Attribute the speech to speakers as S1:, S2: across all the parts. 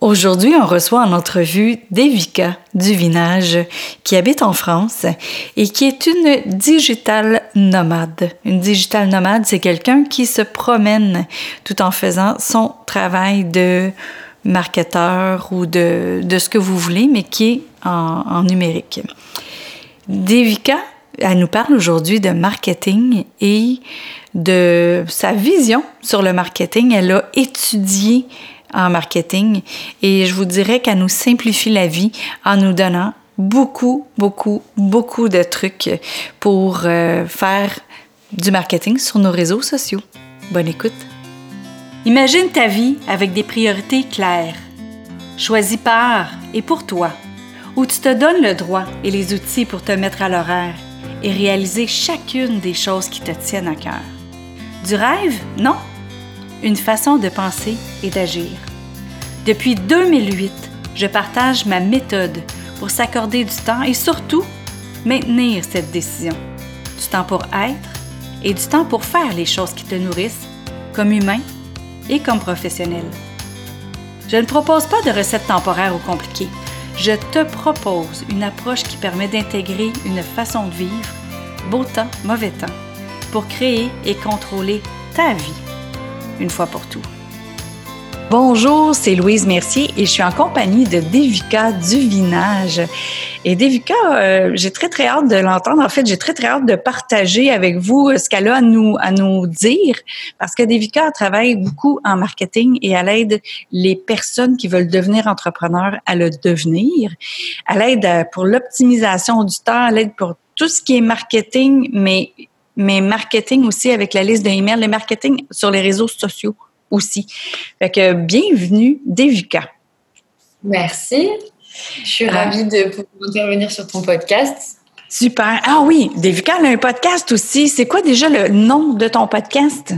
S1: Aujourd'hui, on reçoit en entrevue Devika Duvinage, qui habite en France et qui est une digital nomade. Une digital nomade, c'est quelqu'un qui se promène tout en faisant son travail de marketeur ou de, de ce que vous voulez, mais qui est en, en numérique. Devika, elle nous parle aujourd'hui de marketing et de sa vision sur le marketing. Elle a étudié en marketing et je vous dirais qu'elle nous simplifie la vie en nous donnant beaucoup, beaucoup, beaucoup de trucs pour euh, faire du marketing sur nos réseaux sociaux. Bonne écoute. Imagine ta vie avec des priorités claires, choisies par et pour toi, où tu te donnes le droit et les outils pour te mettre à l'horaire et réaliser chacune des choses qui te tiennent à cœur. Du rêve? Non, une façon de penser et d'agir. Depuis 2008, je partage ma méthode pour s'accorder du temps et surtout maintenir cette décision. Du temps pour être et du temps pour faire les choses qui te nourrissent, comme humain et comme professionnel. Je ne propose pas de recettes temporaires ou compliquées. Je te propose une approche qui permet d'intégrer une façon de vivre, beau temps, mauvais temps, pour créer et contrôler ta vie une fois pour tout. Bonjour, c'est Louise Mercier et je suis en compagnie de Devika Duvinage. Et Devika, euh, j'ai très très hâte de l'entendre. En fait, j'ai très très hâte de partager avec vous ce qu'elle a à nous à nous dire, parce que Devika travaille beaucoup en marketing et elle aide les personnes qui veulent devenir entrepreneurs à le devenir. Elle aide euh, pour l'optimisation du temps, elle aide pour tout ce qui est marketing, mais mais marketing aussi avec la liste d'emails, le marketing sur les réseaux sociaux aussi. Fait que bienvenue, Devika.
S2: Merci. Je suis ravie de pouvoir intervenir sur ton podcast.
S1: Super. Ah oui, Devika a un podcast aussi. C'est quoi déjà le nom de ton podcast?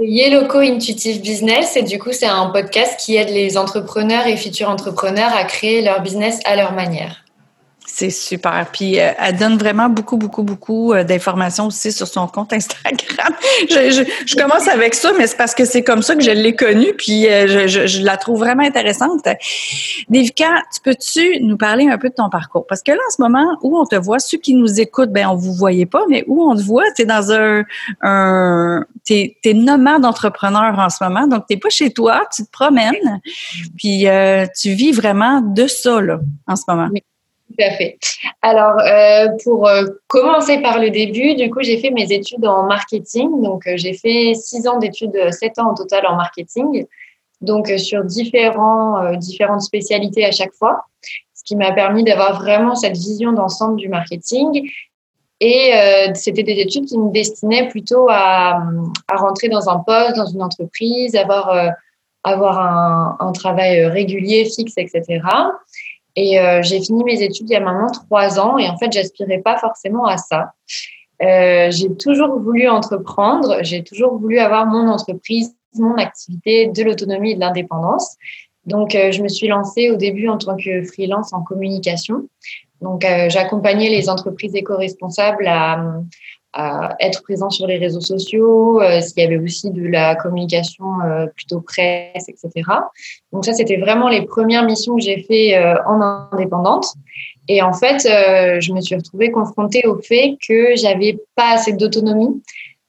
S2: Yellowco Intuitive Business et du coup c'est un podcast qui aide les entrepreneurs et futurs entrepreneurs à créer leur business à leur manière.
S1: C'est super. Puis euh, elle donne vraiment beaucoup, beaucoup, beaucoup euh, d'informations aussi sur son compte Instagram. je, je, commence avec ça, mais c'est parce que c'est comme ça que je l'ai connue, puis euh, je, je, la trouve vraiment intéressante. Devika, tu peux-tu nous parler un peu de ton parcours? Parce que là, en ce moment, où on te voit, ceux qui nous écoutent, ben on vous voyait pas, mais où on te voit, tu es dans un... un tu es, nomade d'entrepreneur en ce moment, donc tu pas chez toi, tu te promènes, puis tu vis vraiment de ça, là, en ce moment.
S2: Tout à fait. Alors, euh, pour euh, commencer par le début, du coup, j'ai fait mes études en marketing. Donc, euh, j'ai fait six ans d'études, sept ans au total en marketing. Donc, sur différents, différentes spécialités à chaque fois, ce qui m'a permis d'avoir vraiment cette vision d'ensemble du marketing. Et c'était des études qui me destinaient plutôt à, à, rentrer dans un poste, dans une entreprise, avoir, avoir un travail régulier, fixe, etc. Et euh, j'ai fini mes études il y a maintenant trois ans et en fait, j'aspirais pas forcément à ça. Euh, j'ai toujours voulu entreprendre, j'ai toujours voulu avoir mon entreprise, mon activité, de l'autonomie et de l'indépendance. Donc, euh, je me suis lancée au début en tant que freelance en communication. Donc, j'accompagnais les entreprises éco-responsables à, à être présent sur les réseaux sociaux, euh, s'il y avait aussi de la communication euh, plutôt presse, etc. Donc ça, c'était vraiment les premières missions que j'ai fait euh, en indépendante. Et en fait, je me suis retrouvée confrontée au fait que j'avais pas assez d'autonomie,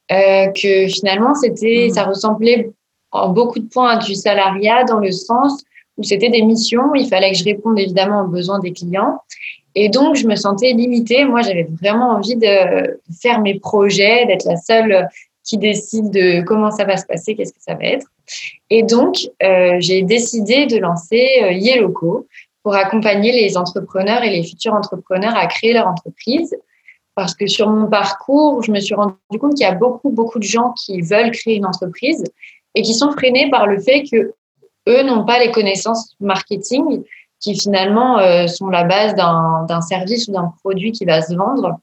S2: que finalement, c'était, mmh. ça ressemblait en beaucoup de points à du salariat dans le sens où c'était des missions, il fallait que je réponde évidemment aux besoins des clients et donc, je me sentais limitée. Moi, j'avais vraiment envie de faire mes projets, d'être la seule qui décide de comment ça va se passer, qu'est-ce que ça va être. Et donc, euh, j'ai décidé de lancer euh, Yellowco pour accompagner les entrepreneurs et les futurs entrepreneurs à créer leur entreprise. Parce que sur mon parcours, je me suis rendu compte qu'il y a beaucoup, beaucoup de gens qui veulent créer une entreprise et qui sont freinés par le fait que eux n'ont pas les connaissances marketing qui finalement euh, sont la base d'un service ou d'un produit qui va se vendre.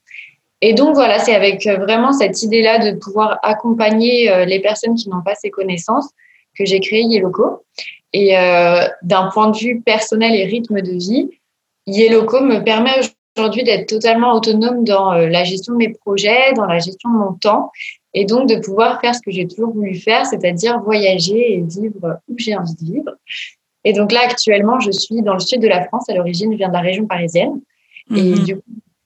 S2: Et donc voilà, c'est avec euh, vraiment cette idée-là de pouvoir accompagner euh, les personnes qui n'ont pas ces connaissances que j'ai créé Yellowco. Et d'un point de vue personnel et rythme de vie, Yellowco me permet aujourd'hui d'être totalement autonome dans la gestion de mes projets, dans la gestion de mon temps, et donc de pouvoir faire ce que j'ai toujours voulu faire, c'est-à-dire voyager et vivre où j'ai envie de vivre. Et donc là, actuellement, je suis dans le sud de la France. À l'origine, je viens de la région parisienne. Et mhm. du coup,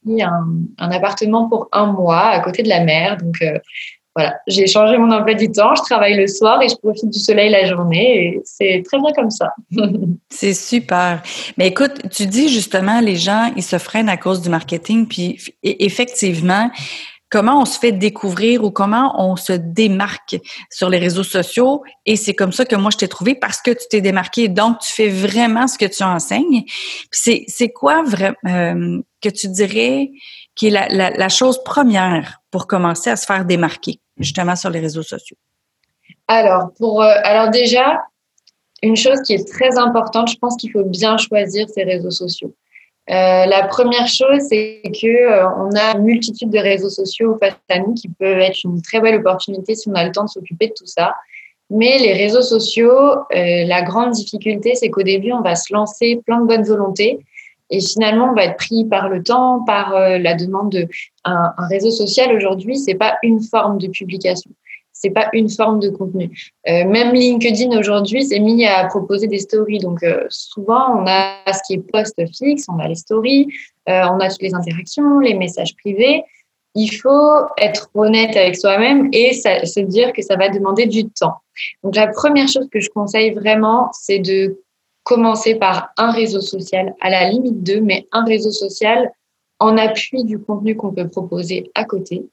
S2: j'ai un, un, appartement pour un mois à côté de la mer. Donc euh, voilà, j'ai changé mon emploi du temps. Je travaille le soir et je profite du soleil la journée. Et c'est très bien comme ça.
S1: c'est super. Mais écoute, tu dis justement, les gens, ils se freinent à cause du marketing. Puis effectivement, comment on se fait découvrir ou comment on se démarque sur les réseaux sociaux. Et c'est comme ça que moi, je t'ai trouvé parce que tu t'es démarqué. Donc, tu fais vraiment ce que tu enseignes. C'est, c'est quoi euh, que tu dirais qui est la, chose première pour commencer à se faire démarquer, justement, sur les réseaux sociaux?
S2: Alors, pour, euh, alors déjà, une chose qui est très importante, je pense qu'il faut bien choisir ses réseaux sociaux. Euh, la première chose, c'est que euh, on a une multitude de réseaux sociaux face à nous qui peuvent être une très belle opportunité si on a le temps de s'occuper de tout ça. Mais les réseaux sociaux, euh, la grande difficulté, c'est qu'au début, on va se lancer plein de bonnes volontés et finalement, on va être pris par le temps, par la demande de un, un réseau social. Aujourd'hui, c'est pas une forme de publication c'est pas une forme de contenu. Euh, même LinkedIn aujourd'hui s'est mis à proposer des stories. Donc euh, souvent on a ce qui est post fixe, on a les stories, euh, on a toutes les interactions, les messages privés. Il faut être honnête avec soi-même et se dire que ça va demander du temps. Donc la première chose que je conseille vraiment, c'est de commencer par un réseau social, à la limite deux, mais un réseau social en appui du contenu qu'on peut proposer à côté.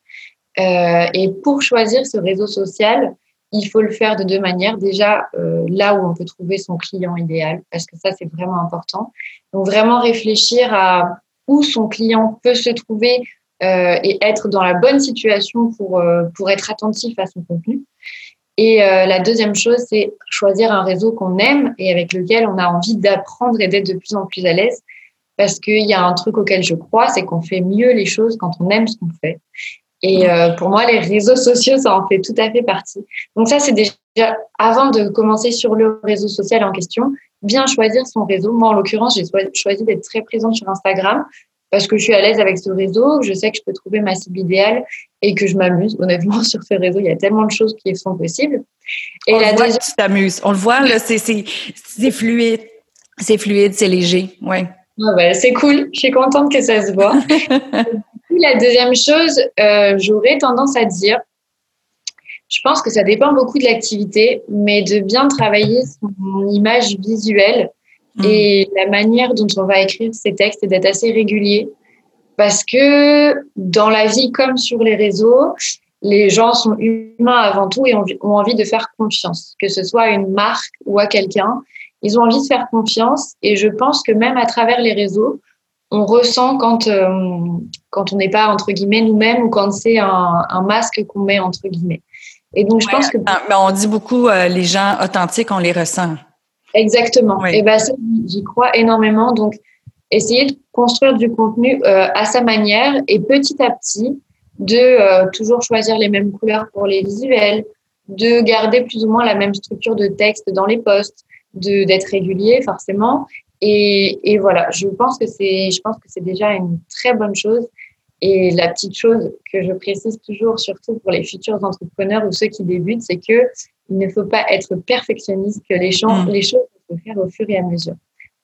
S2: Euh, et pour choisir ce réseau social, il faut le faire de deux manières. Déjà, euh, là où on peut trouver son client idéal, parce que ça, c'est vraiment important. Donc, vraiment réfléchir à où son client peut se trouver euh, et être dans la bonne situation pour, pour être attentif à son contenu. Et la deuxième chose, c'est choisir un réseau qu'on aime et avec lequel on a envie d'apprendre et d'être de plus en plus à l'aise. Parce qu'il y a un truc auquel je crois, c'est qu'on fait mieux les choses quand on aime ce qu'on fait. Et euh, pour moi, les réseaux sociaux, ça en fait tout à fait partie. Donc ça, c'est déjà avant de commencer sur le réseau social en question, bien choisir son réseau. Moi, en l'occurrence, j'ai choisi d'être très présente sur Instagram parce que je suis à l'aise avec ce réseau, je sais que je peux trouver ma cible idéale et que je m'amuse. Honnêtement, sur ce réseau, il y a tellement de choses qui sont possibles.
S1: Et on la voit tu t'amuses. On le voit, là, c'est, c'est, fluide. C'est fluide, c'est léger. Ouais.
S2: Ah ouais, c'est cool. Je suis contente que ça se voit. la deuxième chose, euh, j'aurais tendance à dire, je pense que ça dépend beaucoup de l'activité, mais de bien travailler son image visuelle mm. et la manière dont on va écrire ses textes et d'être assez régulier. Parce que dans la vie comme sur les réseaux, les gens sont humains avant tout et ont, envie de faire confiance, que ce soit à une marque ou à quelqu'un. Ils ont envie de faire confiance et je pense que même à travers les réseaux, on ressent quand, euh, quand on n'est pas, entre guillemets, nous-mêmes ou quand c'est un, un masque qu'on met, entre guillemets.
S1: Et donc, je pense que. Mais on dit beaucoup, euh, les gens authentiques, on les ressent.
S2: Exactement. Et ben, j'y crois énormément. Donc, essayer de construire du contenu euh, à sa manière et petit à petit, de toujours choisir les mêmes couleurs pour les visuels, de garder plus ou moins la même structure de texte dans les posts, de d'être régulier forcément et, et, voilà, je pense que c'est, je pense que c'est déjà une très bonne chose. Et la petite chose que je précise toujours, surtout pour les futurs entrepreneurs ou ceux qui débutent, c'est que il ne faut pas être perfectionniste, que les, champs, mm. les choses se faire au fur et à mesure.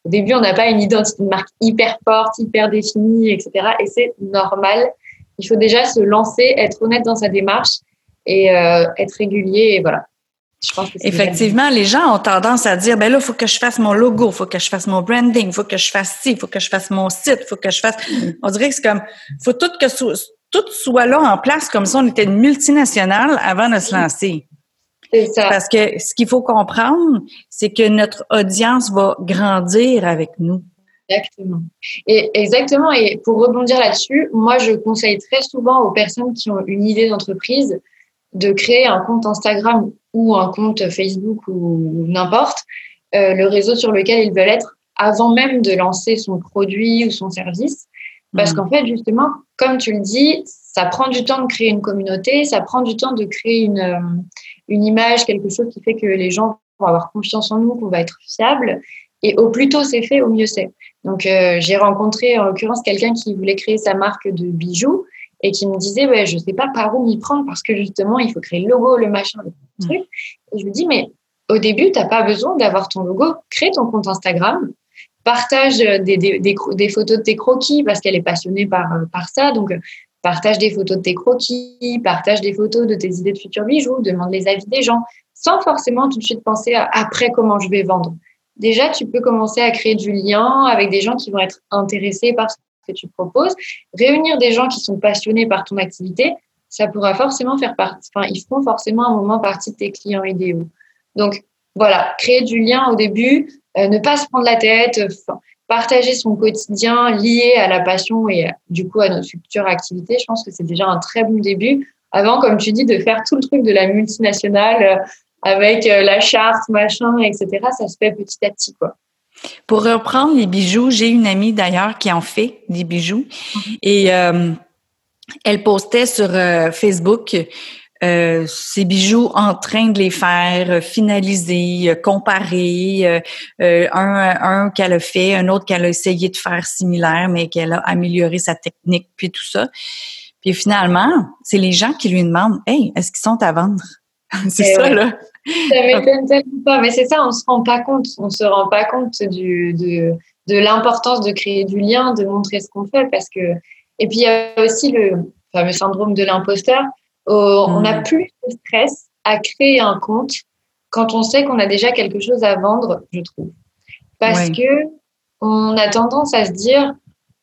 S2: Au début, on n'a pas une identité de marque hyper forte, hyper définie, etc. Et c'est normal. Il faut déjà se lancer, être honnête dans sa démarche et euh, être régulier. Et voilà.
S1: Effectivement, les gens ont tendance à dire, ben là, il faut que je fasse mon logo, il faut que je fasse mon branding, il faut que je fasse ci, il faut que je fasse mon site, il faut que je fasse... On dirait que c'est comme, faut tout que tout soit là en place comme si on était une multinationale avant de se lancer. C'est ça. Parce que ce qu'il faut comprendre, c'est que notre audience va grandir avec nous.
S2: Exactement. Et exactement. Et pour rebondir là-dessus, moi, je conseille très souvent aux personnes qui ont une idée d'entreprise de créer un compte Instagram ou un compte Facebook ou n'importe, euh, le réseau sur lequel ils veulent être avant même de lancer son produit ou son service. Parce mmh. qu'en fait, justement, comme tu le dis, ça prend du temps de créer une communauté, ça prend du temps de créer une, euh, une image, quelque chose qui fait que les gens vont avoir confiance en nous, qu'on va être fiable. Et au plus tôt c'est fait, au mieux c'est. Donc, euh, j'ai rencontré en l'occurrence quelqu'un qui voulait créer sa marque de bijoux et qui me disait ouais je sais pas par où m'y prendre parce que justement il faut créer le logo le machin le mm. truc et je lui dis mais au début, tu n'as pas besoin d'avoir ton logo. Crée ton compte Instagram, partage des, des, des, photos de tes croquis parce qu'elle est passionnée par, par ça. Donc, partage des photos de tes croquis, partage des photos de tes idées de futurs bijoux, demande les avis des gens, sans forcément tout de suite penser à après comment je vais vendre. Déjà, tu peux commencer à créer du lien avec des gens qui vont être intéressés par ce que tu proposes. Réunir des gens qui sont passionnés par ton activité, ça pourra forcément faire partie, enfin, ils feront forcément un moment partie de tes clients idéaux. Donc, voilà, créer du lien au début, euh, ne pas se prendre la tête, partager son quotidien lié à la passion et du coup à notre future activité, je pense que c'est déjà un très bon début. Avant, comme tu dis, de faire tout le truc de la multinationale euh, avec euh, la charte, machin, etc., ça se fait petit à petit, quoi.
S1: Pour reprendre les bijoux, j'ai une amie d'ailleurs qui en fait des bijoux mm-hmm. et euh, elle postait sur Facebook euh, ces bijoux en train de les faire, euh, finaliser, euh, comparer, un, un qu'elle a fait, un autre qu'elle a essayé de faire similaire, mais qu'elle a amélioré sa technique, puis tout ça. Puis finalement, c'est les gens qui lui demandent Hey, est-ce qu'ils sont à vendre? c'est eh ça, là.
S2: Ça m'étonne tellement pas, mais c'est ça, on se rend pas compte, on se rend pas compte du, de, de l'importance de créer du lien, de montrer ce qu'on fait, parce que, et puis il y a aussi le fameux syndrome de l'imposteur, on n'a hmm. plus de stress à créer un compte quand on sait qu'on a déjà quelque chose à vendre, je trouve. Parce que on a tendance à se dire,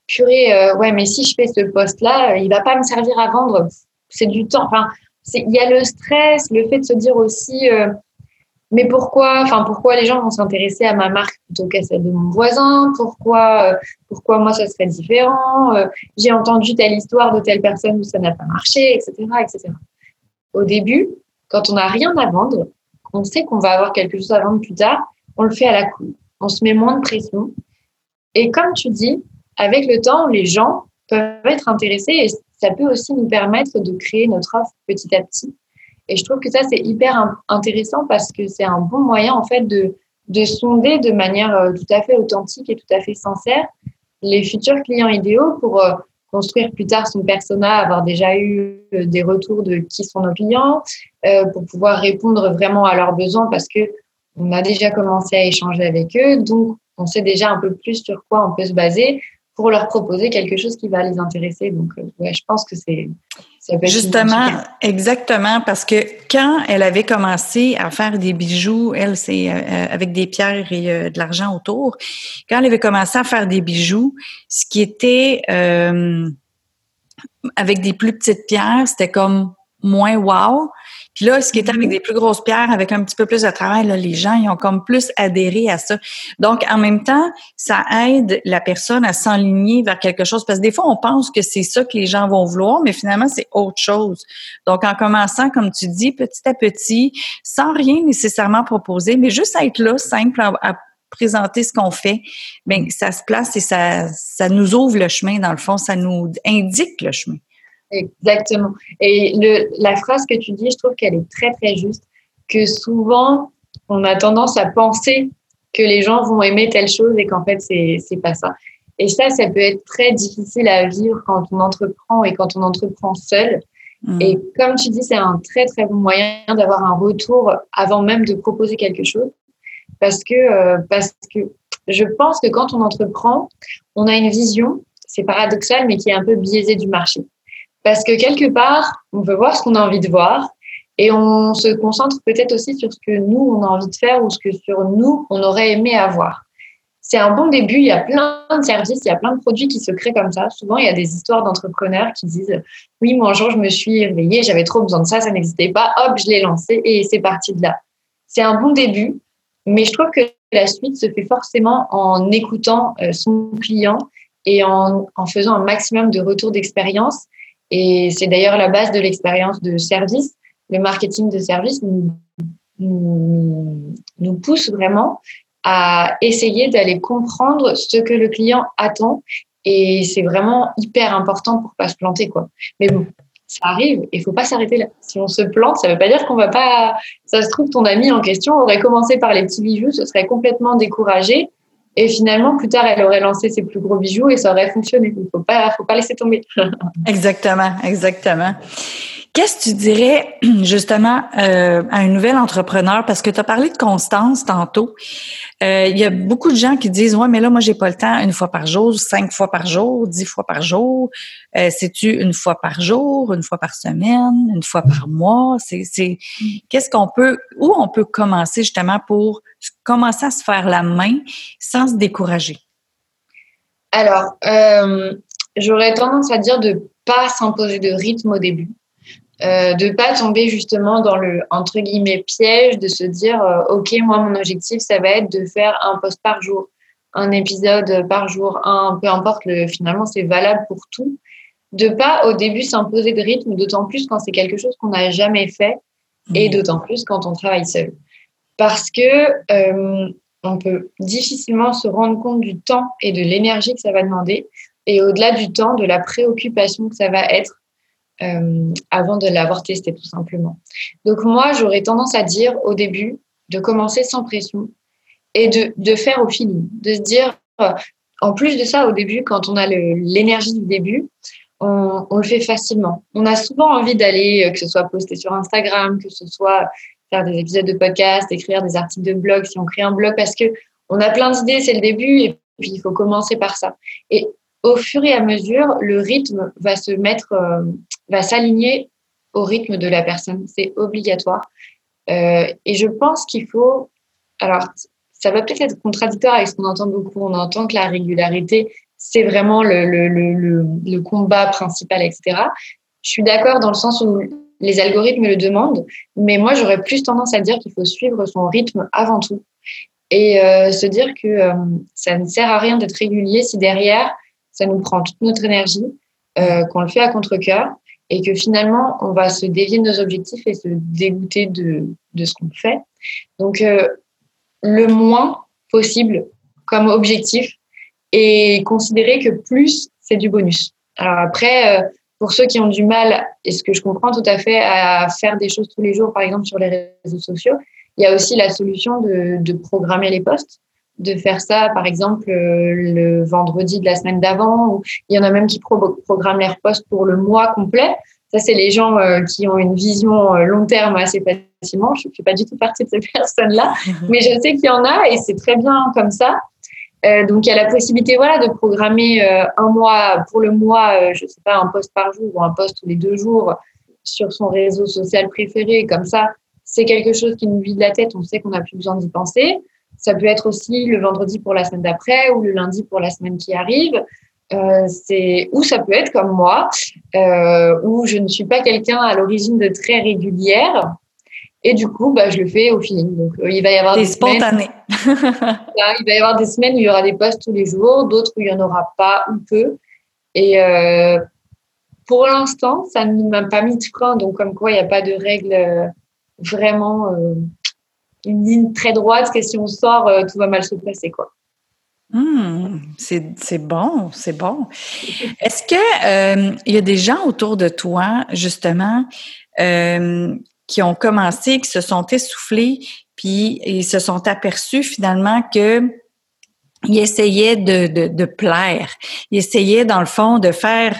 S2: purée, euh, ouais, mais si je fais ce poste-là, il va pas me servir à vendre. C'est du temps. Enfin, il y a le stress, le fait de se dire aussi, euh, mais pourquoi, enfin, pourquoi les gens vont s'intéresser à ma marque plutôt qu'à celle de mon voisin? Pourquoi, euh, pourquoi moi ça serait différent? Euh, J'ai entendu telle histoire de telle personne où ça n'a pas marché, etc., etc. Au début, quand on n'a rien à vendre, on sait qu'on va avoir quelque chose à vendre plus tard, on le fait à la cool. On se met moins de pression. Et comme tu dis, avec le temps, les gens peuvent être intéressés et ça peut aussi nous permettre de créer notre offre petit à petit. Et je trouve que ça, c'est hyper intéressant parce que c'est un bon moyen, en fait, de, de sonder de manière euh, tout à fait authentique et tout à fait sincère les futurs clients idéaux pour euh, construire plus tard son persona, avoir déjà eu euh, des retours de qui sont nos clients, pour pouvoir répondre vraiment à leurs besoins parce que on a déjà commencé à échanger avec eux, donc on sait déjà un peu plus sur quoi on peut se baser pour leur proposer quelque chose qui va les intéresser. Donc, euh, ouais, je pense que c'est
S1: Justement, exactement, parce que quand elle avait commencé à faire des bijoux, elle, c'est euh, euh, avec des pierres et de l'argent autour, quand elle avait commencé à faire des bijoux, ce qui était avec des plus petites pierres, c'était comme moins wow. Puis là, ce qui était avec des plus grosses pierres, avec un petit peu plus de travail, là, les gens, ils ont comme plus adhéré à ça. Donc, en même temps, ça aide la personne à s'enligner vers quelque chose. Parce que des fois, on pense que c'est ça que les gens vont vouloir, mais finalement, c'est autre chose. Donc, en commençant, comme tu dis, petit à petit, sans rien nécessairement proposer, mais juste être là, simple, à, présenter ce qu'on fait, bien, ça se place et ça, ça nous ouvre le chemin, dans le fond, ça nous indique le chemin.
S2: Exactement. Et le, la phrase que tu dis, je trouve qu'elle est très, très juste. Que souvent, on a tendance à penser que les gens vont aimer telle chose et qu'en fait, c'est, c'est pas ça. Et ça, ça peut être très difficile à vivre quand on entreprend et quand on entreprend seul. Mm. Et comme tu dis, c'est un très, très bon moyen d'avoir un retour avant même de proposer quelque chose. Parce que, euh, parce que je pense que quand on entreprend, on a une vision, c'est paradoxal, mais qui est un peu biaisée du marché. Parce que quelque part, on veut voir ce qu'on a envie de voir et on se concentre peut-être aussi sur ce que nous, on a envie de faire ou ce que sur nous, on aurait aimé avoir. C'est un bon début. Il y a plein de services, il y a plein de produits qui se créent comme ça. Souvent, il y a des histoires d'entrepreneurs qui disent Oui, moi, un jour, je me suis réveillée, j'avais trop besoin de ça, ça n'existait pas. Hop, je l'ai lancé et c'est parti de là. C'est un bon début, mais je trouve que la suite se fait forcément en écoutant euh, son client et en, en faisant un maximum de retours d'expérience et c'est d'ailleurs la base de l'expérience de service. Le marketing de service nous, pousse vraiment à essayer d'aller comprendre ce que le client attend. Et c'est vraiment hyper important pour pas se planter, quoi. Mais bon, ça arrive et faut pas s'arrêter là. Si on se plante, ça veut pas dire qu'on va pas. Ça se trouve, ton ami en question aurait commencé par les petits bijoux, ce serait complètement découragé et finalement, plus tard, elle aurait lancé ses plus gros bijoux et ça aurait fonctionné. Il ne faut pas, faut pas laisser tomber.
S1: exactement, exactement. Qu'est-ce que tu dirais justement euh, à un nouvel entrepreneur? Parce que tu as parlé de constance tantôt. Euh, il y a beaucoup de gens qui disent Ouais, mais là, moi, j'ai pas le temps une fois par jour, cinq fois par jour, dix fois par jour. Euh, C'est-tu une fois par jour, une fois par semaine, une fois par mois? C'est qu'est-ce qu'on peut où on peut commencer justement pour commencer à se faire la main sans se décourager?
S2: Alors, euh, j'aurais tendance à dire de pas s'imposer de rythme au début. Euh, de pas tomber justement dans le entre guillemets piège de se dire euh, ok moi mon objectif ça va être de faire un post par jour un épisode par jour un peu importe le finalement c'est valable pour tout de pas au début s'imposer de rythme d'autant plus quand c'est quelque chose qu'on n'a jamais fait et mmh. d'autant plus quand on travaille seul parce que euh, on peut difficilement se rendre compte du temps et de l'énergie que ça va demander et au-delà du temps, de la préoccupation que ça va être euh, avant de l'avoir testé tout simplement. Donc moi, j'aurais tendance à dire au début de commencer sans pression et de, de faire au feeling, de se dire, euh, en plus de ça, au début, quand on a l'énergie du début, on, le fait facilement. On a souvent envie d'aller, euh, que ce soit poster sur Instagram, que ce soit faire des épisodes de podcast, écrire des articles de blog, si on crée un blog, parce que on a plein d'idées, c'est le début, et puis il faut commencer par ça. Et au fur et à mesure, le rythme va se mettre, euh, va s'aligner au rythme de la personne. C'est obligatoire. Euh, et je pense qu'il faut, alors, ça va peut-être être contradictoire avec ce qu'on entend beaucoup. On entend que la régularité, c'est vraiment le, le, le, combat principal, etc. Je suis d'accord dans le sens où les algorithmes le demandent, mais moi, j'aurais plus tendance à dire qu'il faut suivre son rythme avant tout et euh, se dire que ça ne sert à rien d'être régulier si derrière, ça nous prend toute notre énergie, euh, qu'on le fait à contre-cœur et que finalement, on va se dévier de nos objectifs et se dégoûter de, de ce qu'on fait. Donc, euh, le moins possible comme objectif et considérer que plus, c'est du bonus. Alors après, euh, pour ceux qui ont du mal, et ce que je comprends tout à fait, à faire des choses tous les jours, par exemple sur les réseaux sociaux, il y a aussi la solution de, de programmer les posts de faire ça, par exemple, euh, le vendredi de la semaine d'avant, ou il y en a même qui programment les reposts pour le mois complet. Ça, c'est les gens euh, qui ont une vision euh, long terme assez facilement. Je ne fais pas du tout partie de ces personnes-là, mais je sais qu'il y en a et c'est très bien comme ça. donc, il y a la possibilité voilà, de programmer un mois pour le mois, je ne sais pas, un post par jour ou un post tous les deux jours sur son réseau social préféré. Comme ça, c'est quelque chose qui nous vide la tête. On sait qu'on n'a plus besoin d'y penser. Ça peut être aussi le vendredi pour la semaine d'après ou le lundi pour la semaine qui arrive. Euh, c'est ou ça peut être comme moi, euh, où je ne suis pas quelqu'un à l'origine de très régulière. Et du coup, bah, je le fais au feeling. Donc, euh, il va y avoir
S1: des spontané.
S2: Semaines, il va y avoir des semaines où il y aura des posts tous les jours, d'autres où il n'y en aura pas ou peu. Et pour l'instant, ça ne m'a pas mis de frein. Donc, comme quoi, il n'y a pas de règle euh, vraiment une ligne très droite que si on sort, euh, tout va mal se passer, quoi.
S1: Mmh, c'est bon, c'est bon. Est-ce que euh, il y a des gens autour de toi, justement, euh, qui ont commencé, qui se sont essoufflés, puis ils se sont aperçus finalement que ils essayaient de, de, de, plaire. Ils essayaient, dans le fond, de faire,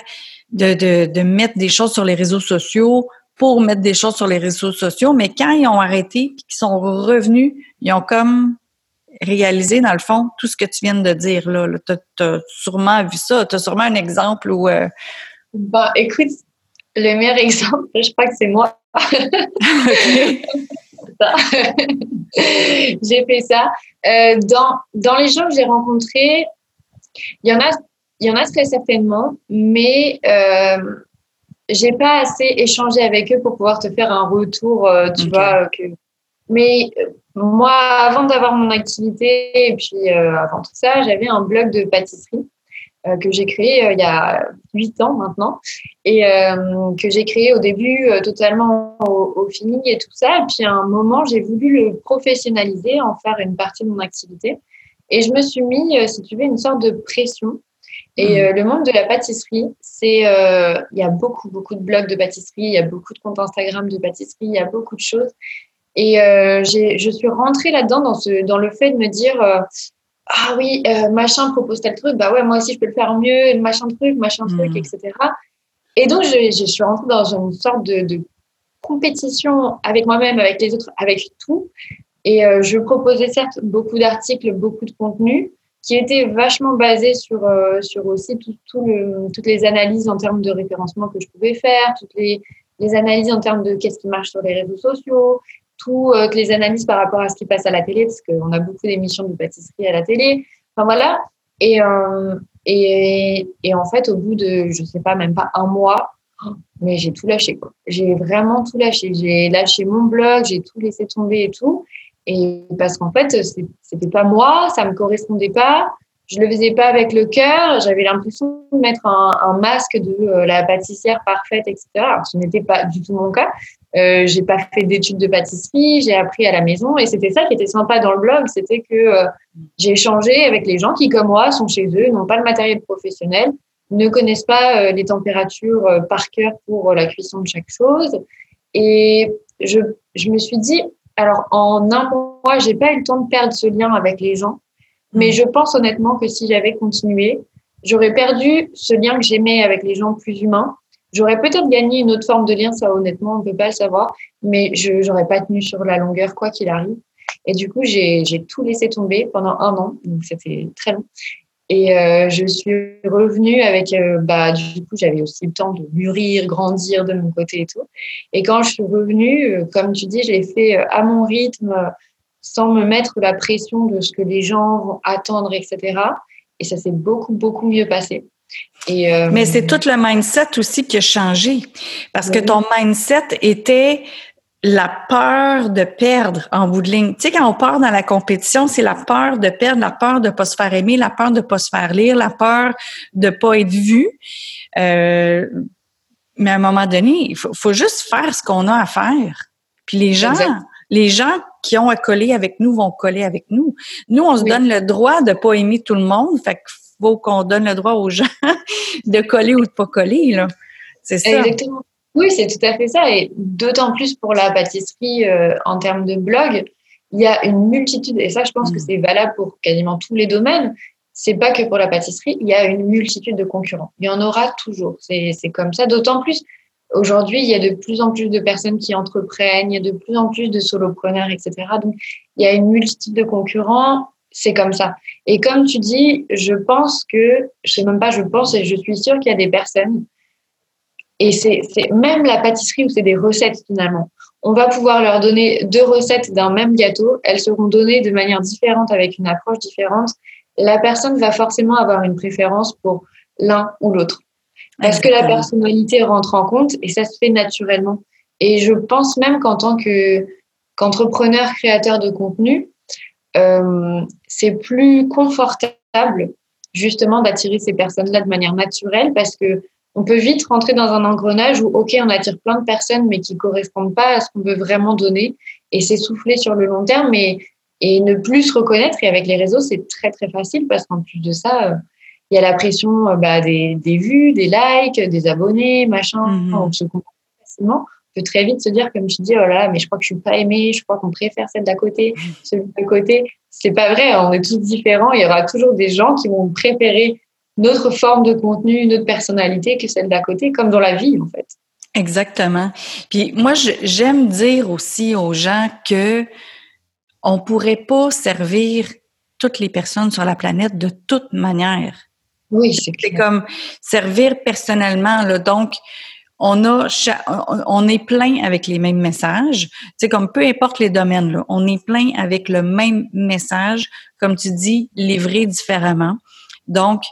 S1: de, de, de mettre des choses sur les réseaux sociaux pour mettre des choses sur les réseaux sociaux, mais quand ils ont arrêté, qu'ils sont revenus, ils ont comme réalisé, dans le fond, tout ce que tu viens de dire là. Tu as, sûrement vu ça. Tu as sûrement un exemple où... Euh...
S2: Écoute, le meilleur exemple, je crois que c'est moi. j'ai fait ça. Euh, dans, dans les gens que j'ai rencontrés, il y en a, il y en a très certainement, mais euh, j'ai pas assez échangé avec eux pour pouvoir te faire un retour, euh, tu vois. Que... Mais euh, moi, avant d'avoir mon activité et puis euh, avant tout ça, j'avais un blog de pâtisserie que j'ai créé il y a huit ans maintenant et que j'ai créé au début totalement au, au, feeling et tout ça. Et puis à un moment, j'ai voulu le professionnaliser, en faire une partie de mon activité. Et je me suis mis, si tu veux, une sorte de pression et euh, le monde de la pâtisserie, c'est euh, il y a beaucoup beaucoup de blogs de pâtisserie, il y a beaucoup de comptes Instagram de pâtisserie, il y a beaucoup de choses. Et euh, je suis rentrée là-dedans dans ce dans le fait de me dire euh, ah oui machin propose tel truc, bah ouais moi aussi je peux le faire mieux, machin truc, machin truc, mm. etc. Et donc, je, je, suis rentrée dans une sorte de, de compétition avec moi-même, avec les autres, avec tout. Et je proposais certes beaucoup d'articles, beaucoup de contenus qui étaient vachement basés sur, euh, sur aussi tout, le, toutes les analyses en termes de référencement que je pouvais faire, toutes les, analyses en termes de qu'est-ce qui marche sur les réseaux sociaux, toutes les analyses par rapport à ce qui passe à la télé, parce qu'on a beaucoup d'émissions de pâtisserie à la télé. Enfin voilà. Et, euh, et, et en fait, au bout de, je sais pas, même pas un mois, mais j'ai tout lâché. J'ai vraiment tout lâché. J'ai lâché mon blog, j'ai tout laissé tomber et tout. Et parce qu'en fait, c'était pas moi, ça me correspondait pas. Je le faisais pas avec le cœur. J'avais l'impression de mettre un, masque de euh, la pâtissière parfaite, etc. Ce n'était pas du tout mon cas. Euh, j'ai pas fait d'études de pâtisserie, j'ai appris à la maison et c'était ça qui était sympa dans le blog, c'était que euh, j'ai échangé avec les gens qui, comme moi, sont chez eux, n'ont pas le matériel professionnel, ne connaissent pas euh, les températures euh, par cœur pour la cuisson de chaque chose. Et je me suis dit, alors en un mois, j'ai pas eu le temps de perdre ce lien avec les gens, mais je pense honnêtement que si j'avais continué, j'aurais perdu ce lien que j'aimais avec les gens plus humains J'aurais peut-être gagné une autre forme de lien, ça honnêtement, on ne peut pas le savoir, mais je n'aurais pas tenu sur la longueur quoi qu'il arrive. Et du coup, j'ai tout laissé tomber pendant un an, donc c'était très long. Et euh, je suis revenue avec, euh, bah, du coup, j'avais aussi le temps de mûrir, grandir de mon côté et tout. Et quand je suis revenue, euh, comme tu dis, je l'ai fait euh, à mon rythme, sans me mettre la pression de ce que les gens vont attendre, etc. Et ça s'est beaucoup, beaucoup mieux passé.
S1: Et, euh, Mais c'est tout le mindset aussi qui a changé. Parce que ton mindset était la peur de perdre en bout de ligne. Tu sais, quand on part dans la compétition, c'est la peur de perdre, la peur de pas se faire aimer, la peur de pas se faire lire, la peur de pas être vu. Euh, mais à un moment donné, il faut, faut juste faire ce qu'on a à faire. Puis les gens, les gens qui ont à coller avec nous vont coller avec nous. Nous, on se donne le droit de pas aimer tout le monde. Fait que faut qu'on donne le droit aux gens de coller ou de pas coller. Là. C'est ça.
S2: Exactement. Oui, c'est tout à fait ça. Et d'autant plus pour la pâtisserie euh, en termes de blog, il y a une multitude, et ça, je pense que mm. c'est valable pour quasiment tous les domaines. C'est pas que pour la pâtisserie, il y a une multitude de concurrents. Il y en aura toujours. C'est comme ça. D'autant plus, aujourd'hui, il y a de plus en plus de personnes qui entreprennent, il y a de plus en plus de solopreneurs, etc. Donc, il y a une multitude de concurrents c'est comme ça. Et comme tu dis, je pense que, je sais même pas, je pense et je suis sûre qu'il y a des personnes, et c'est même la pâtisserie où c'est des recettes finalement. On va pouvoir leur donner deux recettes d'un même gâteau, elles seront données de manière différente avec une approche différente. La personne va forcément avoir une préférence pour l'un ou l'autre. Parce que la personnalité rentre en compte et ça se fait naturellement. Et je pense même qu'en tant que qu'entrepreneur créateur de contenu, euh, c'est plus confortable justement d'attirer ces personnes-là de manière naturelle parce que on peut vite rentrer dans un engrenage où, OK, on attire plein de personnes, mais qui correspondent pas à ce qu'on veut vraiment donner et s'essouffler sur le long terme et, et ne plus se reconnaître. Et avec les réseaux, c'est très, très facile parce qu'en plus de ça, euh, il y a la pression euh, bah, des, des, vues, des likes, des abonnés, machin. Mm-hmm. On se comprend facilement peut très vite se dire, comme tu dis, oh là, mais je crois que je suis pas aimée, je crois qu'on préfère celle d'à côté, celui d'à côté. C'est pas vrai, on est tous différents. Il y aura toujours des gens qui vont préférer notre forme de contenu, notre personnalité que celle d'à côté, comme dans la vie, en fait.
S1: Exactement. Puis moi, j'aime dire aussi aux gens que on pourrait pas servir toutes les personnes sur la planète de toute manière.
S2: Oui, c'est
S1: comme servir personnellement. Là. Donc, on a on est plein avec les mêmes messages. C'est comme peu importe les domaines, là, on est plein avec le même message, comme tu dis, livré différemment. Donc,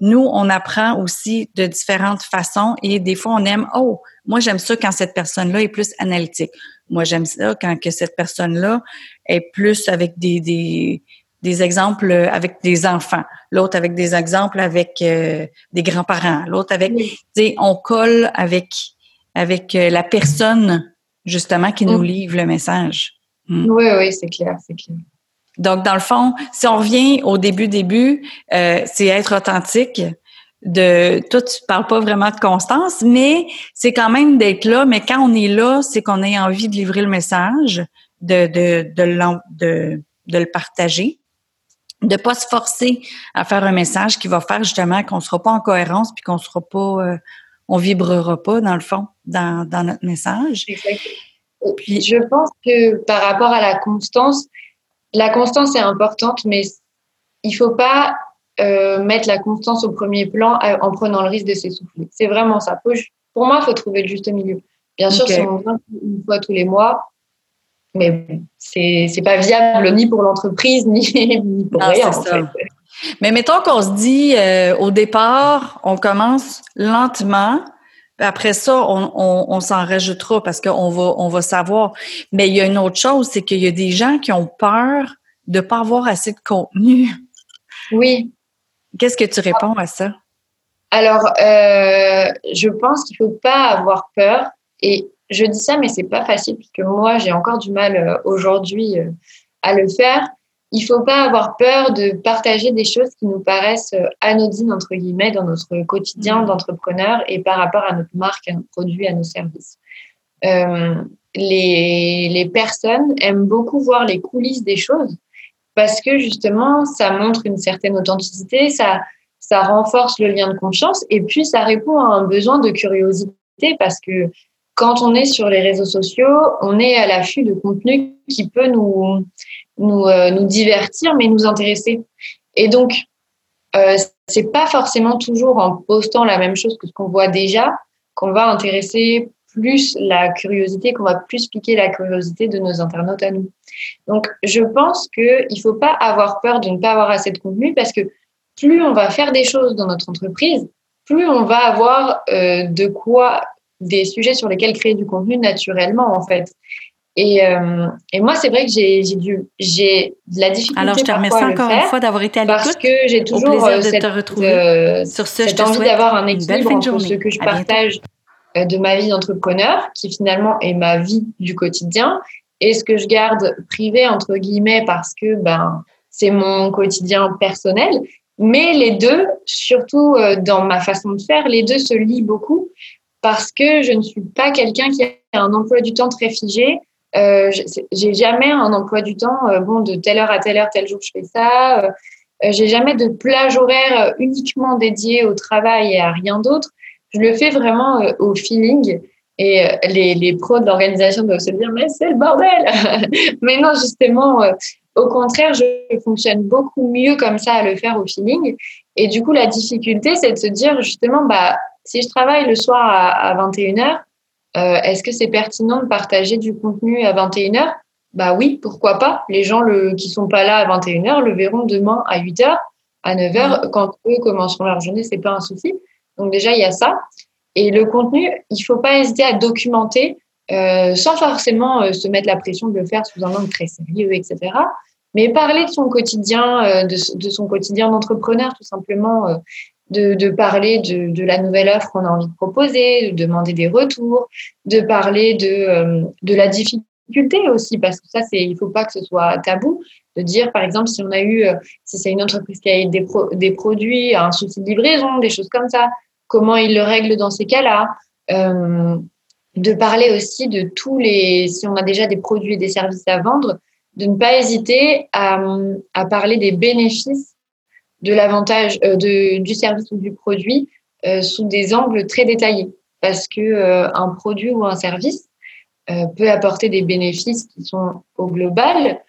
S1: nous, on apprend aussi de différentes façons et des fois, on aime, oh, moi, j'aime ça quand cette personne-là est plus analytique. Moi, j'aime ça quand que cette personne-là est plus avec des, des, des exemples avec des enfants, l'autre avec des exemples avec euh, des grands-parents, l'autre avec, tu sais, on colle avec avec euh, la personne justement qui nous livre le message.
S2: Mm. Oui, oui, c'est clair, c'est clair.
S1: Donc, dans le fond, si on revient au début, début, euh, c'est être authentique. De, toi, tu parles pas vraiment de constance, mais c'est quand même d'être là. Mais quand on est là, c'est qu'on a envie de livrer le message, de de de, de, de le partager de pas se forcer à faire un message qui va faire justement qu'on sera pas en cohérence puis qu'on sera pas euh, on vibrera pas dans le fond dans, dans notre message.
S2: Exactement. Puis, je pense que par rapport à la constance, la constance est importante, mais il faut pas euh, mettre la constance au premier plan euh, en prenant le risque de s'essouffler. C'est vraiment ça. pour moi, il faut trouver le juste milieu. Bien sûr, si on vient une fois tous les mois, mais c'est c'est pas viable ni pour l'entreprise ni, ni pour rien. En fait.
S1: Mais mettons qu'on se dit euh, au départ, on commence lentement. Après ça, on, on, on s'en rajoutera parce qu'on va, on va savoir. Mais il y a une autre chose, c'est qu'il y a des gens qui ont peur de pas avoir assez de contenu.
S2: Oui.
S1: Qu'est-ce que tu réponds à ça?
S2: Alors, euh, je pense qu'il faut pas avoir peur. Et je dis ça, mais c'est pas facile puisque moi, j'ai encore du mal euh, aujourd'hui euh, à le faire il faut pas avoir peur de partager des choses qui nous paraissent euh, anodines entre guillemets dans notre quotidien mmh. d'entrepreneur et par rapport à notre marque, à nos produits, à nos services. Euh, les, les personnes aiment beaucoup voir les coulisses des choses parce que justement ça montre une certaine authenticité, ça ça renforce le lien de confiance et puis ça répond à un besoin de curiosité parce que quand on est sur les réseaux sociaux, on est à l'affût de contenu qui peut nous nous, euh, nous divertir, mais nous intéresser. Et donc, euh, c'est pas forcément toujours en postant la même chose que ce qu'on voit déjà qu'on va intéresser plus la curiosité, qu'on va plus piquer la curiosité de nos internautes à nous. Donc, je pense qu'il ne faut pas avoir peur de ne pas avoir assez de contenu parce que plus on va faire des choses dans notre entreprise, plus on va avoir euh, de quoi des sujets sur lesquels créer du contenu naturellement, en fait. Et, euh, et moi, c'est vrai que j'ai dû, j'ai de la difficulté.
S1: Alors, je te remercie encore une fois d'avoir été à l'écoute.
S2: Parce que j'ai toujours euh, cette, te retrouver euh, sur ce, cette envie d'avoir un équilibre entre ce que je partage de ma vie d'entrepreneur, qui finalement est ma vie du quotidien, et ce que je garde privé entre guillemets parce que ben c'est mon quotidien personnel. Mais les deux, surtout dans ma façon de faire, les deux se lient beaucoup parce que je ne suis pas quelqu'un qui a un emploi du temps très figé. Euh, j'ai jamais un emploi du temps, euh, bon, de telle heure à telle heure, tel jour, je fais ça. Euh, euh j'ai jamais de plage horaire euh, uniquement dédié au travail et à rien d'autre. Je le fais vraiment au feeling. Et les, les pros de l'organisation doivent se dire, mais c'est le bordel. mais non, justement, au contraire, je fonctionne beaucoup mieux comme ça à le faire au feeling. Et du coup, la difficulté, c'est de se dire, justement, bah, si je travaille le soir à, à 21h, euh, est-ce que c'est pertinent de partager du contenu à 21h Bah oui, pourquoi pas Les gens le, qui sont pas là à 21h le verront demain à 8h, à 9h. Mmh. Quand eux commenceront leur journée, c'est pas un souci. Donc déjà, il y a ça. Et le contenu, il faut pas hésiter à documenter euh, sans forcément euh, se mettre la pression de le faire sous un angle très sérieux, etc. Mais parler de son quotidien, de, de, son quotidien d'entrepreneur, tout simplement, de, de parler de, de, la nouvelle offre qu'on a envie de proposer, de demander des retours, de parler de, euh, de la difficulté aussi, parce que ça, c'est, il faut pas que ce soit tabou, de dire, par exemple, si on a eu, euh, si c'est une entreprise qui a eu des, des produits, un souci de livraison, des choses comme ça, comment ils le règlent dans ces cas-là. Euh, de parler aussi de tous les, si on a déjà des produits et des services à vendre, de ne pas hésiter à, à parler des bénéfices de l'avantage euh, du service ou du produit euh, sous des angles très détaillés. Parce que euh, un produit ou un service peut apporter des bénéfices qui sont au global,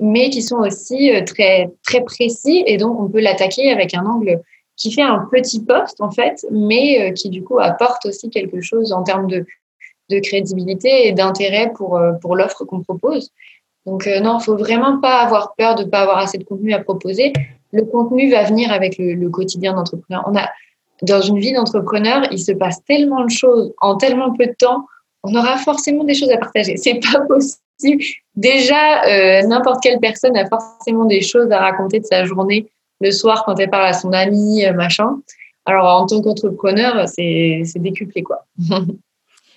S2: mais qui sont aussi très, précis. Et donc, on peut l'attaquer avec un angle qui fait un petit poste, en fait, mais qui, du coup, apporte aussi quelque chose en termes de, crédibilité et d'intérêt pour l'offre qu'on propose. Donc, non, il faut vraiment pas avoir peur de ne pas avoir assez de contenu à proposer le contenu va venir avec le, quotidien d'entrepreneur. On a, dans une vie d'entrepreneur, il se passe tellement de choses en tellement peu de temps, on aura forcément des choses à partager. C'est pas possible. Déjà, euh, n'importe quelle personne a forcément des choses à raconter de sa journée le soir quand elle parle à son ami, euh, machin. Alors, en tant qu'entrepreneur, c'est décuplé, quoi.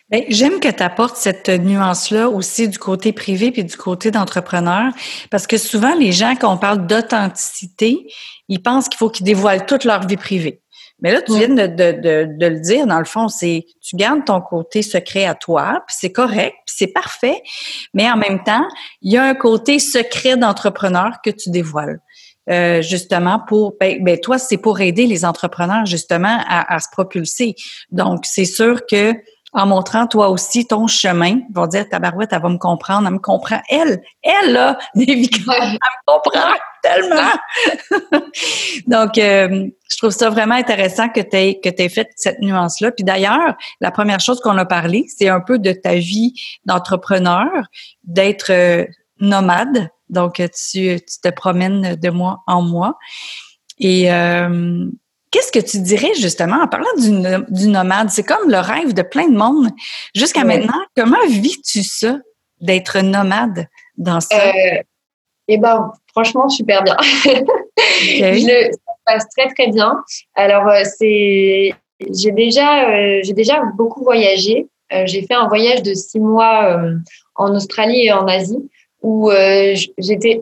S1: Ben, j'aime que tu apportes cette nuance-là aussi du côté privé puis du côté d'entrepreneur, parce que souvent, les gens, quand on parle d'authenticité, ils pensent qu'il faut qu'ils dévoilent toute leur vie privée. Mais là, tu viens de, de, de, le dire, dans le fond, c'est tu gardes ton côté secret à toi, puis c'est correct, puis c'est parfait, mais en même temps, il y a un côté secret d'entrepreneur que tu dévoiles. euh, justement pour ben, ben, toi c'est pour aider les entrepreneurs justement à, à se propulser. Donc c'est sûr que en montrant toi aussi ton chemin, ils vont dire barouette, elle va me comprendre, elle me comprend. Elle, elle là, David, elle me comprend tellement. Donc, euh, je trouve ça vraiment intéressant que tu aies, que aies fait cette nuance-là. Puis d'ailleurs, la première chose qu'on a parlé, c'est un peu de ta vie d'entrepreneur, d'être euh, nomade. Donc, tu, tu te promènes de mois en mois. Et euh, Qu'est-ce que tu dirais justement en parlant du, nomade? C'est comme le rêve de plein de monde. Jusqu'à maintenant, comment vis-tu ça d'être nomade dans ça?
S2: Euh, eh ben, franchement, super bien. Je, ça passe très très bien. Alors, euh, c'est, j'ai déjà, euh, j'ai déjà beaucoup voyagé. j'ai fait un voyage de six mois en Australie et en Asie où j'étais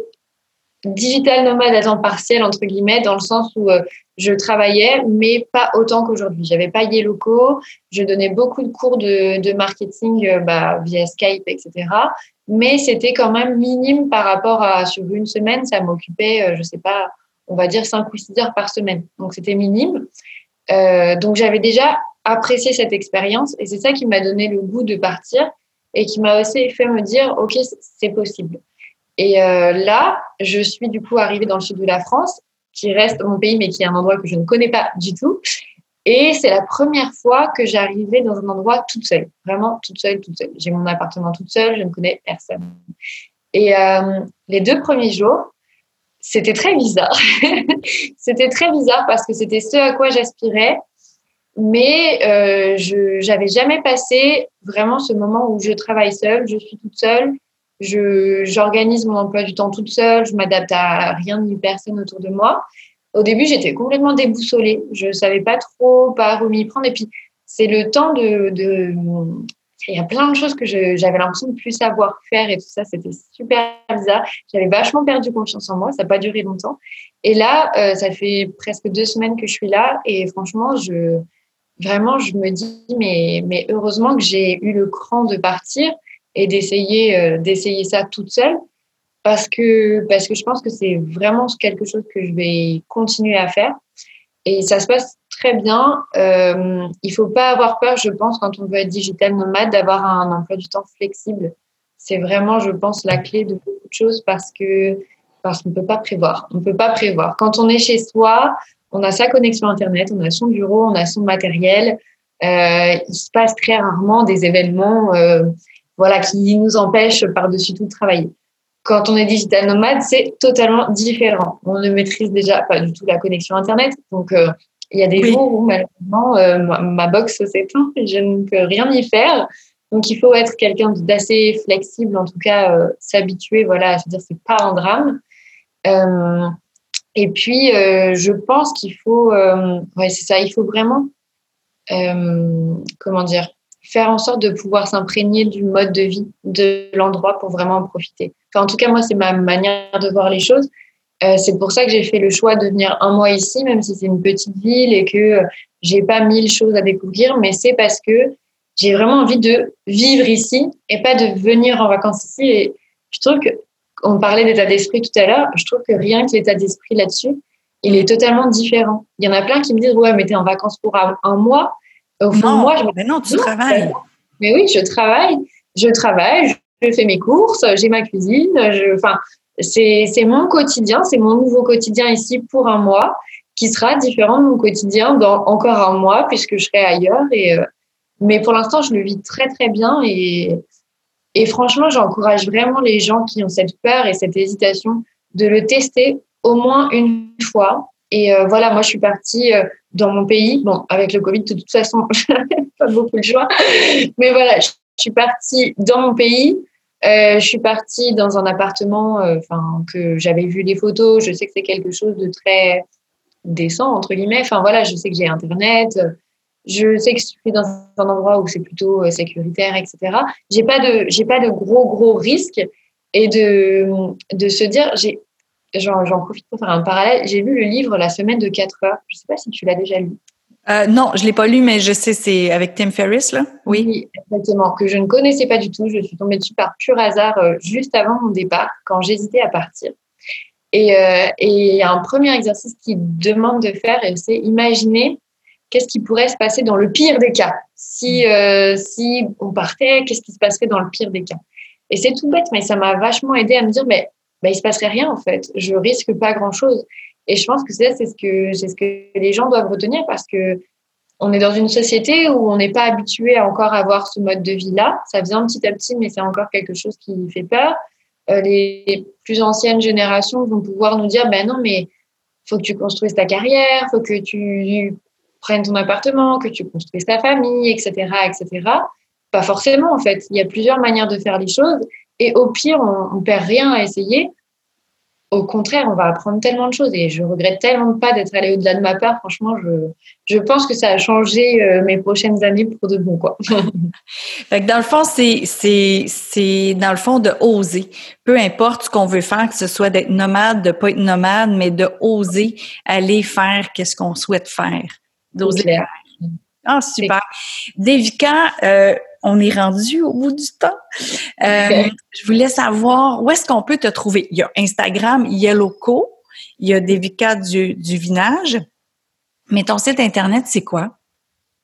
S2: digital nomade à temps partiel entre guillemets dans le sens où je travaillais, mais pas autant qu'aujourd'hui. J'avais pas locaux, je donnais beaucoup de cours de, marketing euh, bah, via Skype, etc. Mais c'était quand même minime par rapport à sur une semaine, ça m'occupait, euh, je sais pas, on va dire 5 ou 6 heures par semaine. Donc c'était minime. Euh, donc j'avais déjà apprécié cette expérience et c'est ça qui m'a donné le goût de partir et qui m'a aussi fait me dire, OK, c'est possible. Et euh, là, je suis du coup arrivée dans le sud de la France qui reste mon pays, mais qui est un endroit que je ne connais pas du tout. Et c'est la première fois que j'arrivais dans un endroit toute seule, vraiment toute seule, toute seule. J'ai mon appartement toute seule, je ne connais personne. Et euh, les deux premiers jours, c'était très bizarre. c'était très bizarre parce que c'était ce à quoi j'aspirais, mais euh, je n'avais jamais passé vraiment ce moment où je travaille seule, je suis toute seule, j'organise mon emploi du temps toute seule, je m'adapte à rien ni personne autour de moi. Au début, j'étais complètement déboussolée. Je savais pas trop par où m'y prendre. Et puis, c'est le temps de, de, Il y a plein de choses que j'avais l'impression de plus savoir faire et tout ça. C'était super bizarre. J'avais vachement perdu confiance en moi. Ça n'a pas duré longtemps. Et là, euh, ça fait presque deux semaines que je suis là. Et franchement, je, vraiment, je me dis, mais, mais heureusement que j'ai eu le cran de partir et d'essayer euh, d'essayer ça toute seule parce que parce que je pense que c'est vraiment quelque chose que je vais continuer à faire et ça se passe très bien. Euh, il faut pas avoir peur, je pense, quand on veut être digital nomade, d'avoir un emploi du temps flexible. C'est vraiment, je pense, la clé de beaucoup de choses parce que parce qu'on peut pas prévoir. On peut pas prévoir. Quand on est chez soi, on a sa connexion internet, on a son bureau, on a son matériel. Euh, il se passe très rarement des événements. Euh, voilà, qui nous empêche par-dessus tout de travailler. Quand on est digital nomade, c'est totalement différent. On ne maîtrise déjà pas du tout la connexion Internet. Donc, euh, il y a des jours où malheureusement, euh, ma, box s'éteint et je ne peux rien y faire. Donc, il faut être quelqu'un d'assez flexible, en tout cas, euh, s'habituer, voilà, à se dire c'est pas un drame. et puis, je pense qu'il faut, ouais, c'est ça, il faut vraiment, comment dire, faire en sorte de pouvoir s'imprégner du mode de vie de l'endroit pour vraiment en profiter. En tout cas, moi, c'est ma manière de voir les choses. Euh, c'est pour ça que j'ai fait le choix de venir un mois ici, même si c'est une petite ville et que euh, j'ai pas mille choses à découvrir, mais c'est parce que j'ai vraiment envie de vivre ici et pas de venir en vacances ici. Et je trouve que, on parlait d'état d'esprit tout à l'heure, je trouve que rien que l'état d'esprit là-dessus, il est totalement différent. Il y en a plein qui me disent, ouais, mais t'es en vacances pour un mois
S1: non, moi, je mais non, tu travailles.
S2: Mais oui, je travaille. Je travaille, je fais mes courses, j'ai ma cuisine. Je, enfin, c'est mon quotidien, c'est mon nouveau quotidien ici pour un mois qui sera différent de mon quotidien dans encore un mois puisque je serai ailleurs. Et, euh, mais pour l'instant, je le vis très, très bien. Et, et franchement, j'encourage vraiment les gens qui ont cette peur et cette hésitation de le tester au moins une fois. Et euh, voilà, moi, je suis partie euh, dans mon pays. Bon, avec le Covid, de toute façon, pas beaucoup de choix. Mais voilà, je suis partie dans mon pays. Euh, je suis partie dans un appartement, euh, que j'avais vu les photos. Je sais que c'est quelque chose de très décent entre guillemets. Enfin voilà, je sais que j'ai internet. Je sais que je suis dans un endroit où c'est plutôt euh, sécuritaire, etc. J'ai pas pas de gros gros risques et de de se dire, j'ai j'en profite pour faire un parallèle. J'ai lu le livre La semaine de 4 heures. Je ne sais pas si tu l'as déjà lu.
S1: Euh, non, je ne l'ai pas lu, mais je sais, c'est avec Tim Ferriss, là?
S2: Oui. exactement, que je ne connaissais pas du tout. Je suis tombée dessus par pur hasard euh, juste avant mon départ, quand j'hésitais à partir. Et, euh, et il y a un premier exercice qui demande de faire, et c'est imaginer qu'est-ce qui pourrait se passer dans le pire des cas. Si, euh, si on partait, qu'est-ce qui se passerait dans le pire des cas Et c'est tout bête, mais ça m'a vachement aidé à me dire, mais bah, il se passerait rien en fait. Je risque pas grand-chose. Et je pense que c'est ce que c'est ce que les gens doivent retenir parce que on est dans une société où on n'est pas habitué à encore avoir ce mode de vie-là. Ça vient petit à petit, mais c'est encore quelque chose qui fait peur. Euh, les plus anciennes générations vont pouvoir nous dire, ben non, mais faut que tu construises ta carrière, faut que tu prennes ton appartement, que tu construises ta famille, etc., etc. Pas forcément, en fait. Il y a plusieurs manières de faire les choses. Et au pire, on, on perd rien à essayer au contraire, on va apprendre tellement de choses et je regrette tellement pas d'être allée au-delà de ma part. Franchement, je, je pense que ça a changé euh, mes prochaines années pour de bon, quoi.
S1: dans le fond, c'est, c'est, c'est dans le fond de oser. Peu importe ce qu'on veut faire, que ce soit d'être nomade, de pas être nomade, mais de oser aller faire qu'est-ce qu'on souhaite faire. D'oser. Ah, super. Devika, euh, on est rendu au bout du temps. Euh, je voulais savoir où est-ce qu'on peut te trouver. Il y a Instagram Yellowco, il y a Devika du, du Vinage, mais ton site internet, c'est quoi?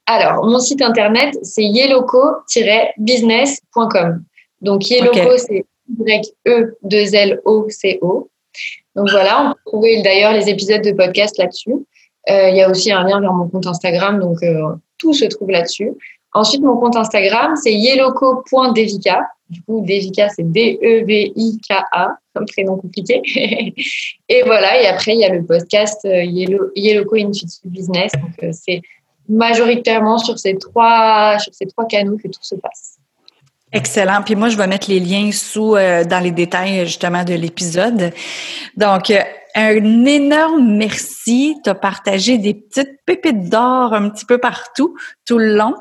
S2: Alors, mon site internet, c'est yellowco-business.com. Donc, Yellowco, c'est Y-E-2-L-O-C-O. Donc voilà, on peut trouver d'ailleurs les épisodes de podcast là-dessus. Euh, il y a aussi un lien vers mon compte Instagram, donc euh, tout se trouve là-dessus. Ensuite, mon compte Instagram, c'est yellowco.devika. Du coup, Devika, c'est D-E-V-I-K-A, un prénom compliqué. et voilà, et après, il y a le podcast euh, Yellowco Intuitive Business. Donc, euh, c'est majoritairement sur ces, trois, sur ces trois canaux que tout se passe.
S1: Excellent. Puis moi, je vais mettre les liens sous euh, dans les détails justement de l'épisode. Donc, un énorme merci. Tu as partagé des petites pépites d'or un petit peu partout, tout le long.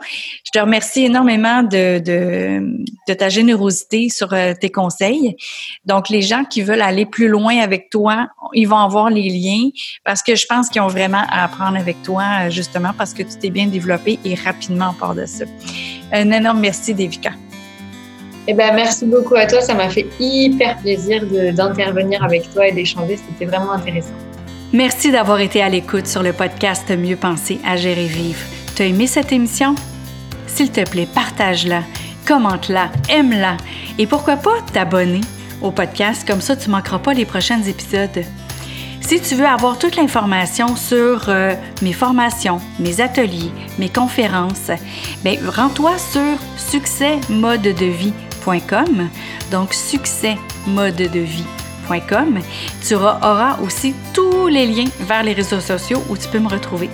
S1: Je te remercie énormément de, de, ta générosité sur euh, tes conseils. Donc, les gens qui veulent aller plus loin avec toi, ils vont avoir les liens parce que je pense qu'ils ont vraiment à apprendre avec toi, euh, justement, parce que tu t'es bien développé et rapidement en part de ça. Un énorme merci, Devika.
S2: Eh ben, merci beaucoup à toi. Ça m'a fait hyper plaisir d'intervenir avec toi et d'échanger. C'était vraiment intéressant.
S1: Merci d'avoir été à l'écoute sur le podcast Mieux penser à gérer vivre. Tu as aimé cette émission? S'il te plaît, partage-la, commente-la, aime-la et pourquoi pas t'abonner au podcast, comme ça tu ne manqueras pas les prochains épisodes. Si tu veux avoir toute l'information sur euh, mes formations, mes ateliers, mes conférences, ben, rends-toi sur Succès Mode de Vie donc succèsmodedevie.com. Tu auras aussi tous les liens vers les réseaux sociaux où tu peux me retrouver.